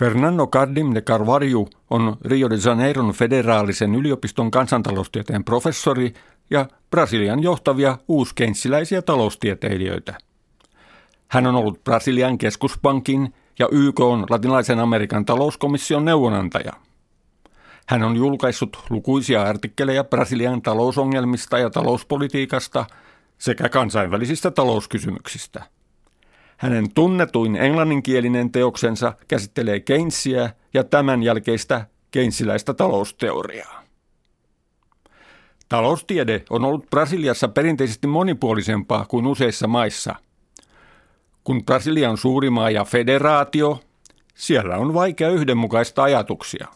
Fernando Cardim de Carvalho on Rio de Janeiron federaalisen yliopiston kansantaloustieteen professori ja Brasilian johtavia uuskeinssiläisiä taloustieteilijöitä. Hän on ollut Brasilian keskuspankin ja YK on latinalaisen Amerikan talouskomission neuvonantaja. Hän on julkaissut lukuisia artikkeleja Brasilian talousongelmista ja talouspolitiikasta sekä kansainvälisistä talouskysymyksistä. Hänen tunnetuin englanninkielinen teoksensa käsittelee Keynesiä ja tämän jälkeistä keinsiläistä talousteoriaa. Taloustiede on ollut Brasiliassa perinteisesti monipuolisempaa kuin useissa maissa. Kun Brasilia on suuri maa ja federaatio, siellä on vaikea yhdenmukaista ajatuksia.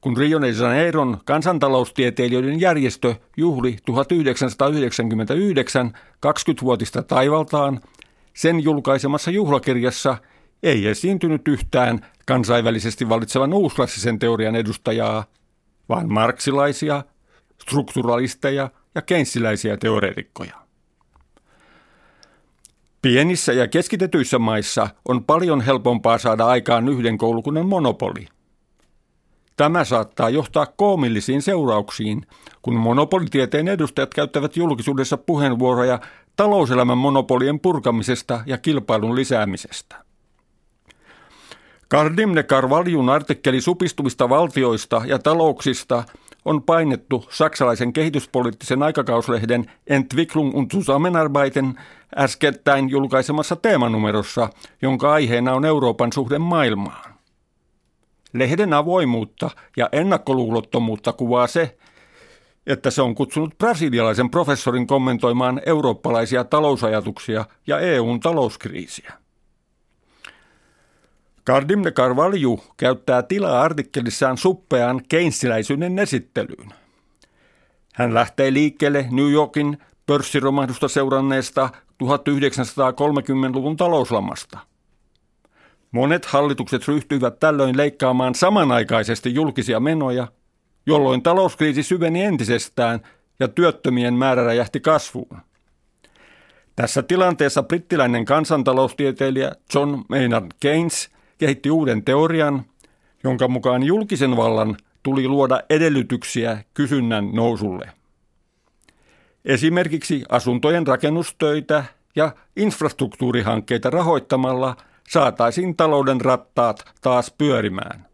Kun Rio de Janeiron kansantaloustieteilijöiden järjestö juhli 1999 20-vuotista taivaltaan, sen julkaisemassa juhlakirjassa ei esiintynyt yhtään kansainvälisesti valitsevan uusklassisen teorian edustajaa, vaan marksilaisia, strukturalisteja ja keinsiläisiä teoreetikkoja. Pienissä ja keskitetyissä maissa on paljon helpompaa saada aikaan yhden koulukunnan monopoli. Tämä saattaa johtaa koomillisiin seurauksiin, kun monopolitieteen edustajat käyttävät julkisuudessa puheenvuoroja talouselämän monopolien purkamisesta ja kilpailun lisäämisestä. Cardim de Carvaljun artikkeli supistuvista valtioista ja talouksista on painettu saksalaisen kehityspoliittisen aikakauslehden Entwicklung und Zusammenarbeiten äskettäin julkaisemassa teemanumerossa, jonka aiheena on Euroopan suhde maailmaan. Lehden avoimuutta ja ennakkoluulottomuutta kuvaa se, että se on kutsunut brasilialaisen professorin kommentoimaan eurooppalaisia talousajatuksia ja EUn talouskriisiä. Cardim de Carvalho käyttää tilaa artikkelissaan suppeaan keinsiläisyyden esittelyyn. Hän lähtee liikkeelle New Yorkin pörssiromahdusta seuranneesta 1930-luvun talouslamasta. Monet hallitukset ryhtyivät tällöin leikkaamaan samanaikaisesti julkisia menoja, jolloin talouskriisi syveni entisestään ja työttömien määrä räjähti kasvuun. Tässä tilanteessa brittiläinen kansantaloustieteilijä John Maynard Keynes kehitti uuden teorian, jonka mukaan julkisen vallan tuli luoda edellytyksiä kysynnän nousulle. Esimerkiksi asuntojen rakennustöitä ja infrastruktuurihankkeita rahoittamalla saataisiin talouden rattaat taas pyörimään.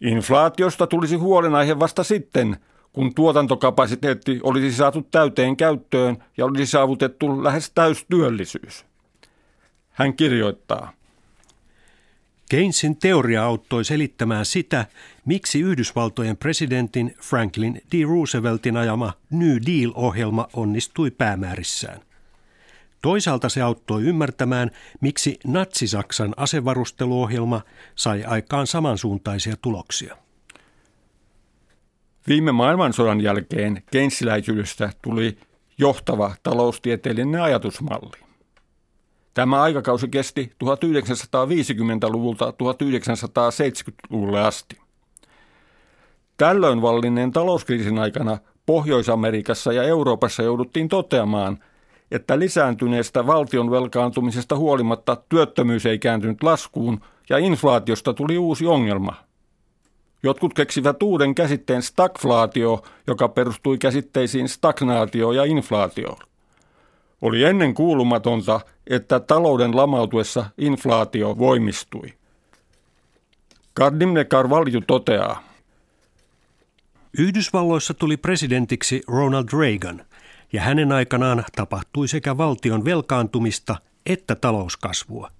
Inflaatiosta tulisi huolenaihe vasta sitten, kun tuotantokapasiteetti olisi saatu täyteen käyttöön ja olisi saavutettu lähes täystyöllisyys. Hän kirjoittaa. Keynesin teoria auttoi selittämään sitä, miksi Yhdysvaltojen presidentin Franklin D. Rooseveltin ajama New Deal-ohjelma onnistui päämäärissään. Toisaalta se auttoi ymmärtämään, miksi Natsi-Saksan asevarusteluohjelma sai aikaan samansuuntaisia tuloksia. Viime maailmansodan jälkeen keinsiläisyydestä tuli johtava taloustieteellinen ajatusmalli. Tämä aikakausi kesti 1950-luvulta 1970-luvulle asti. Tällöin vallinneen talouskriisin aikana Pohjois-Amerikassa ja Euroopassa jouduttiin toteamaan – että lisääntyneestä valtion velkaantumisesta huolimatta työttömyys ei kääntynyt laskuun ja inflaatiosta tuli uusi ongelma. Jotkut keksivät uuden käsitteen stagflaatio, joka perustui käsitteisiin stagnaatio ja inflaatio. Oli ennen kuulumatonta, että talouden lamautuessa inflaatio voimistui. Cardimne Carvalho toteaa. Yhdysvalloissa tuli presidentiksi Ronald Reagan – ja hänen aikanaan tapahtui sekä valtion velkaantumista että talouskasvua.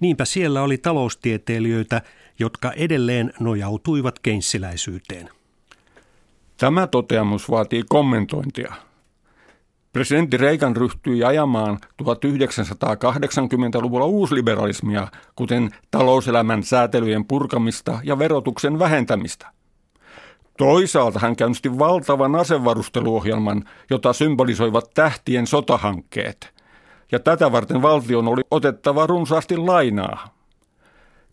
Niinpä siellä oli taloustieteilijöitä, jotka edelleen nojautuivat keinsiläisyyteen. Tämä toteamus vaatii kommentointia. Presidentti Reagan ryhtyi ajamaan 1980-luvulla uusliberalismia, kuten talouselämän säätelyjen purkamista ja verotuksen vähentämistä – Toisaalta hän käynnisti valtavan asevarusteluohjelman, jota symbolisoivat tähtien sotahankkeet. Ja tätä varten valtion oli otettava runsaasti lainaa.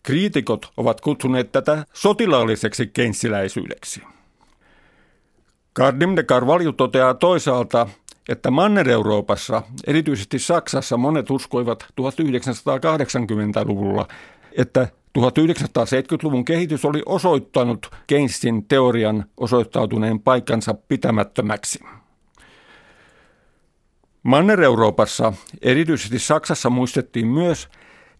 Kriitikot ovat kutsuneet tätä sotilaalliseksi keinsiläisyydeksi. Cardim de Carvalho toteaa toisaalta, että Manner-Euroopassa, erityisesti Saksassa, monet uskoivat 1980-luvulla, että 1970-luvun kehitys oli osoittanut Keynesin teorian osoittautuneen paikkansa pitämättömäksi. Manner-Euroopassa, erityisesti Saksassa, muistettiin myös,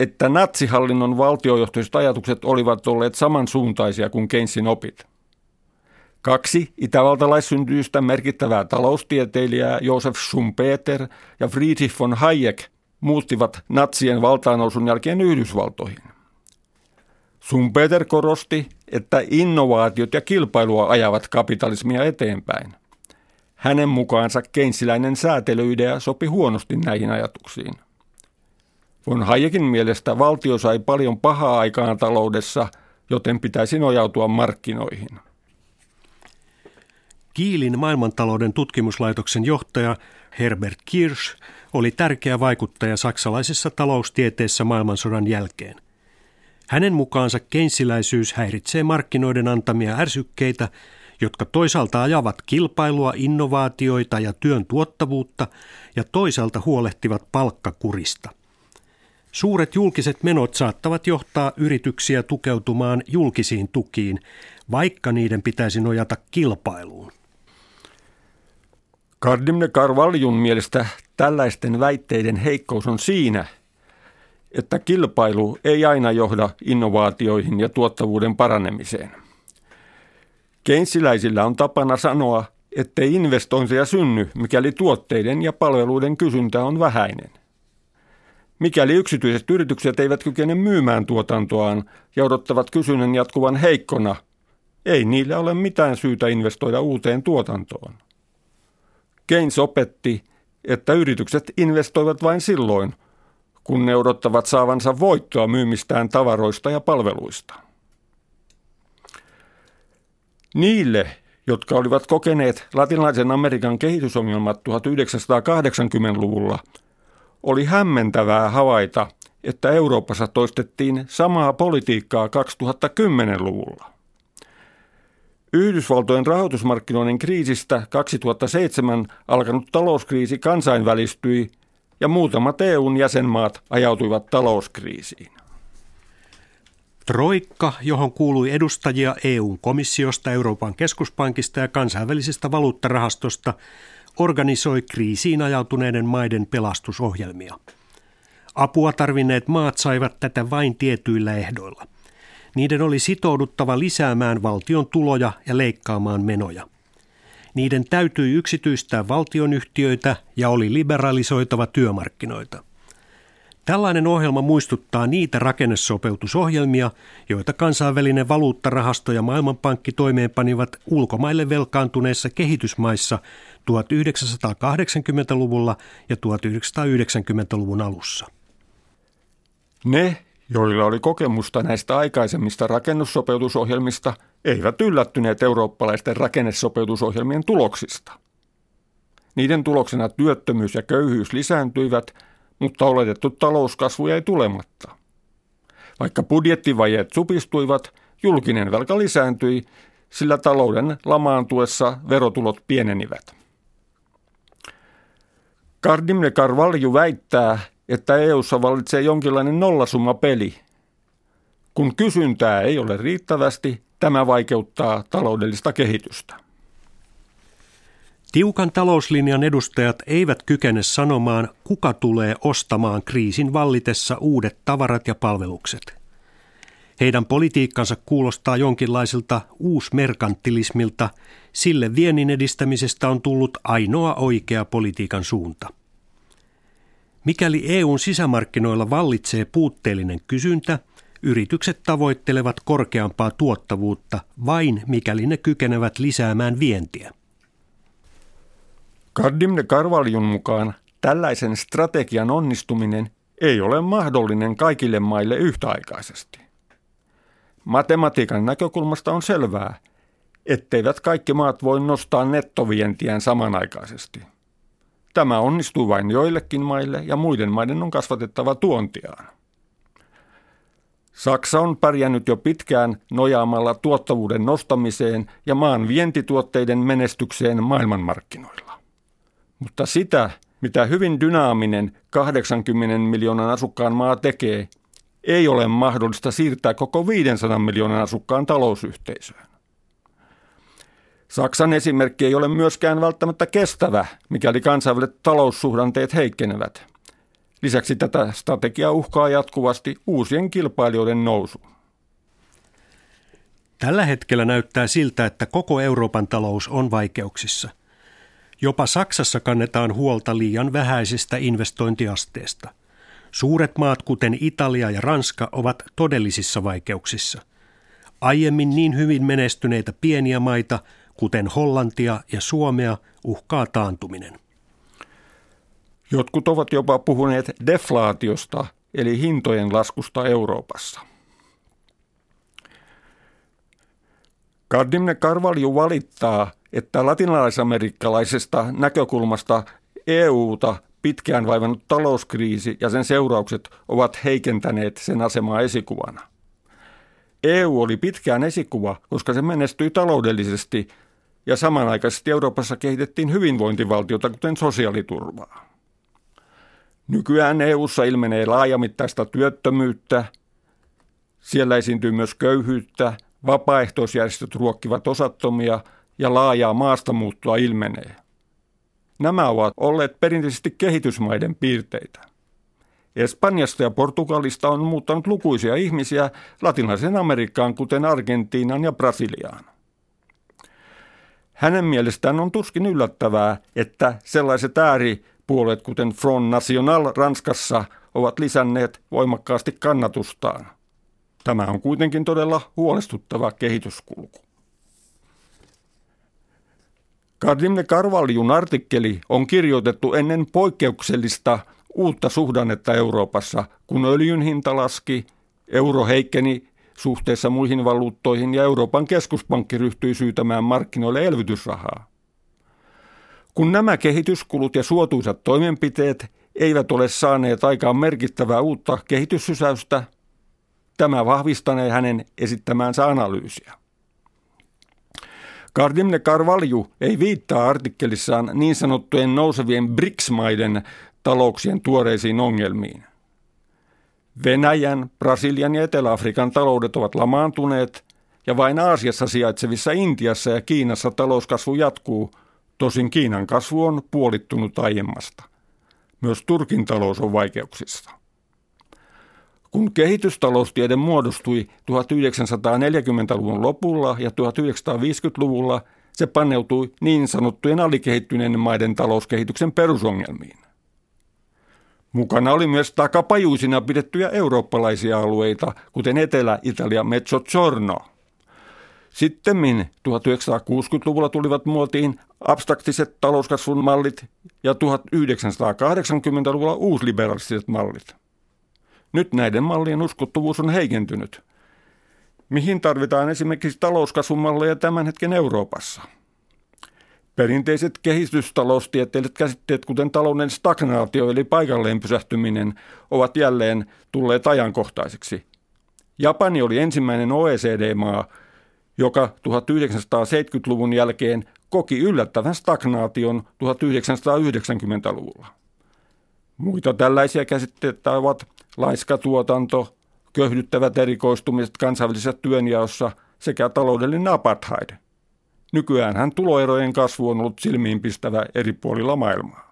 että natsihallinnon valtiojohtoiset ajatukset olivat olleet samansuuntaisia kuin Keynesin opit. Kaksi itävaltalaissyntyistä merkittävää taloustieteilijää, Josef Schumpeter ja Friedrich von Hayek, muuttivat natsien valtaannousun jälkeen Yhdysvaltoihin. Schumpeter korosti, että innovaatiot ja kilpailua ajavat kapitalismia eteenpäin. Hänen mukaansa keinsiläinen säätelyidea sopi huonosti näihin ajatuksiin. Von Hayekin mielestä valtio sai paljon pahaa aikaan taloudessa, joten pitäisi nojautua markkinoihin. Kiilin maailmantalouden tutkimuslaitoksen johtaja Herbert Kirsch oli tärkeä vaikuttaja saksalaisessa taloustieteessä maailmansodan jälkeen. Hänen mukaansa keinsiläisyys häiritsee markkinoiden antamia ärsykkeitä, jotka toisaalta ajavat kilpailua, innovaatioita ja työn tuottavuutta ja toisaalta huolehtivat palkkakurista. Suuret julkiset menot saattavat johtaa yrityksiä tukeutumaan julkisiin tukiin, vaikka niiden pitäisi nojata kilpailuun. Kardimne Carvaljun mielestä tällaisten väitteiden heikkous on siinä, että kilpailu ei aina johda innovaatioihin ja tuottavuuden paranemiseen. Keinsiläisillä on tapana sanoa, ettei investointeja synny, mikäli tuotteiden ja palveluiden kysyntä on vähäinen. Mikäli yksityiset yritykset eivät kykene myymään tuotantoaan ja odottavat kysynnän jatkuvan heikkona, ei niillä ole mitään syytä investoida uuteen tuotantoon. Keynes opetti, että yritykset investoivat vain silloin, kun ne odottavat saavansa voittoa myymistään tavaroista ja palveluista. Niille, jotka olivat kokeneet latinalaisen Amerikan kehitysongelmat 1980-luvulla, oli hämmentävää havaita, että Euroopassa toistettiin samaa politiikkaa 2010-luvulla. Yhdysvaltojen rahoitusmarkkinoiden kriisistä 2007 alkanut talouskriisi kansainvälistyi ja muutamat EUn jäsenmaat ajautuivat talouskriisiin. Troikka, johon kuului edustajia EUn komissiosta, Euroopan keskuspankista ja kansainvälisestä valuuttarahastosta, organisoi kriisiin ajautuneiden maiden pelastusohjelmia. Apua tarvinneet maat saivat tätä vain tietyillä ehdoilla – niiden oli sitouduttava lisäämään valtion tuloja ja leikkaamaan menoja. Niiden täytyi yksityistää valtionyhtiöitä ja oli liberalisoitava työmarkkinoita. Tällainen ohjelma muistuttaa niitä rakennesopeutusohjelmia, joita kansainvälinen valuuttarahasto ja maailmanpankki toimeenpanivat ulkomaille velkaantuneissa kehitysmaissa 1980-luvulla ja 1990-luvun alussa. Ne, joilla oli kokemusta näistä aikaisemmista rakennussopeutusohjelmista, eivät yllättyneet eurooppalaisten rakennesopeutusohjelmien tuloksista. Niiden tuloksena työttömyys ja köyhyys lisääntyivät, mutta oletettu talouskasvu jäi tulematta. Vaikka budjettivajeet supistuivat, julkinen velka lisääntyi, sillä talouden lamaantuessa verotulot pienenivät. Cardimne Carvalho väittää, että EU:ssa vallitsee jonkinlainen nollasumma peli. Kun kysyntää ei ole riittävästi, tämä vaikeuttaa taloudellista kehitystä. Tiukan talouslinjan edustajat eivät kykene sanomaan, kuka tulee ostamaan kriisin vallitessa uudet tavarat ja palvelukset. Heidän politiikkansa kuulostaa jonkinlaiselta uusmerkantilismilta, sille viennin edistämisestä on tullut ainoa oikea politiikan suunta. Mikäli EUn sisämarkkinoilla vallitsee puutteellinen kysyntä, yritykset tavoittelevat korkeampaa tuottavuutta vain mikäli ne kykenevät lisäämään vientiä. Kardimne Karvaljun mukaan tällaisen strategian onnistuminen ei ole mahdollinen kaikille maille yhtäaikaisesti. Matematiikan näkökulmasta on selvää, etteivät kaikki maat voi nostaa nettovientiään samanaikaisesti – Tämä onnistuu vain joillekin maille ja muiden maiden on kasvatettava tuontiaan. Saksa on pärjännyt jo pitkään nojaamalla tuottavuuden nostamiseen ja maan vientituotteiden menestykseen maailmanmarkkinoilla. Mutta sitä, mitä hyvin dynaaminen 80 miljoonan asukkaan maa tekee, ei ole mahdollista siirtää koko 500 miljoonan asukkaan talousyhteisöön. Saksan esimerkki ei ole myöskään välttämättä kestävä, mikäli kansainväliset taloussuhdanteet heikkenevät. Lisäksi tätä strategiaa uhkaa jatkuvasti uusien kilpailijoiden nousu. Tällä hetkellä näyttää siltä, että koko Euroopan talous on vaikeuksissa. Jopa Saksassa kannetaan huolta liian vähäisestä investointiasteesta. Suuret maat, kuten Italia ja Ranska, ovat todellisissa vaikeuksissa. Aiemmin niin hyvin menestyneitä pieniä maita, kuten Hollantia ja Suomea, uhkaa taantuminen. Jotkut ovat jopa puhuneet deflaatiosta, eli hintojen laskusta Euroopassa. Kardimne Carvalho valittaa, että latinalaisamerikkalaisesta näkökulmasta EUta pitkään vaivannut talouskriisi ja sen seuraukset ovat heikentäneet sen asemaa esikuvana. EU oli pitkään esikuva, koska se menestyi taloudellisesti ja samanaikaisesti Euroopassa kehitettiin hyvinvointivaltiota, kuten sosiaaliturvaa. Nykyään EUssa ilmenee laajamittaista työttömyyttä, siellä esiintyy myös köyhyyttä, vapaaehtoisjärjestöt ruokkivat osattomia ja laajaa maastamuuttoa ilmenee. Nämä ovat olleet perinteisesti kehitysmaiden piirteitä. Espanjasta ja Portugalista on muuttanut lukuisia ihmisiä latinalaisen Amerikkaan, kuten Argentiinaan ja Brasiliaan. Hänen mielestään on tuskin yllättävää, että sellaiset ääripuolet, kuten Front National Ranskassa, ovat lisänneet voimakkaasti kannatustaan. Tämä on kuitenkin todella huolestuttava kehityskulku. Kardimne Karvaljun artikkeli on kirjoitettu ennen poikkeuksellista uutta suhdannetta Euroopassa, kun öljyn hinta laski, euro heikkeni suhteessa muihin valuuttoihin ja Euroopan keskuspankki ryhtyi syytämään markkinoille elvytysrahaa. Kun nämä kehityskulut ja suotuisat toimenpiteet eivät ole saaneet aikaan merkittävää uutta kehityssysäystä, tämä vahvistanee hänen esittämäänsä analyysiä. Kardimne Carvalho ei viittaa artikkelissaan niin sanottujen nousevien BRICS-maiden talouksien tuoreisiin ongelmiin. Venäjän, Brasilian ja Etelä-Afrikan taloudet ovat lamaantuneet ja vain Aasiassa sijaitsevissa Intiassa ja Kiinassa talouskasvu jatkuu, tosin Kiinan kasvu on puolittunut aiemmasta. Myös Turkin talous on vaikeuksissa. Kun kehitystaloustiede muodostui 1940-luvun lopulla ja 1950-luvulla, se paneutui niin sanottujen alikehittyneiden maiden talouskehityksen perusongelmiin. Mukana oli myös takapajuisina pidettyjä eurooppalaisia alueita, kuten Etelä-Italia Mezzogiorno. Sitten 1960-luvulla tulivat muotiin abstraktiset talouskasvun mallit ja 1980-luvulla uusliberalistiset mallit. Nyt näiden mallien uskottavuus on heikentynyt. Mihin tarvitaan esimerkiksi talouskasvun malleja tämän hetken Euroopassa? Perinteiset kehitystaloustieteilijät käsitteet, kuten talouden stagnaatio eli paikalleen pysähtyminen, ovat jälleen tulleet ajankohtaiseksi. Japani oli ensimmäinen OECD-maa, joka 1970-luvun jälkeen koki yllättävän stagnaation 1990-luvulla. Muita tällaisia käsitteitä ovat laiskatuotanto, köyhdyttävät erikoistumiset kansainvälisessä työnjaossa sekä taloudellinen apartheid. Nykyään hän tuloerojen kasvu on ollut silmiinpistävä eri puolilla maailmaa.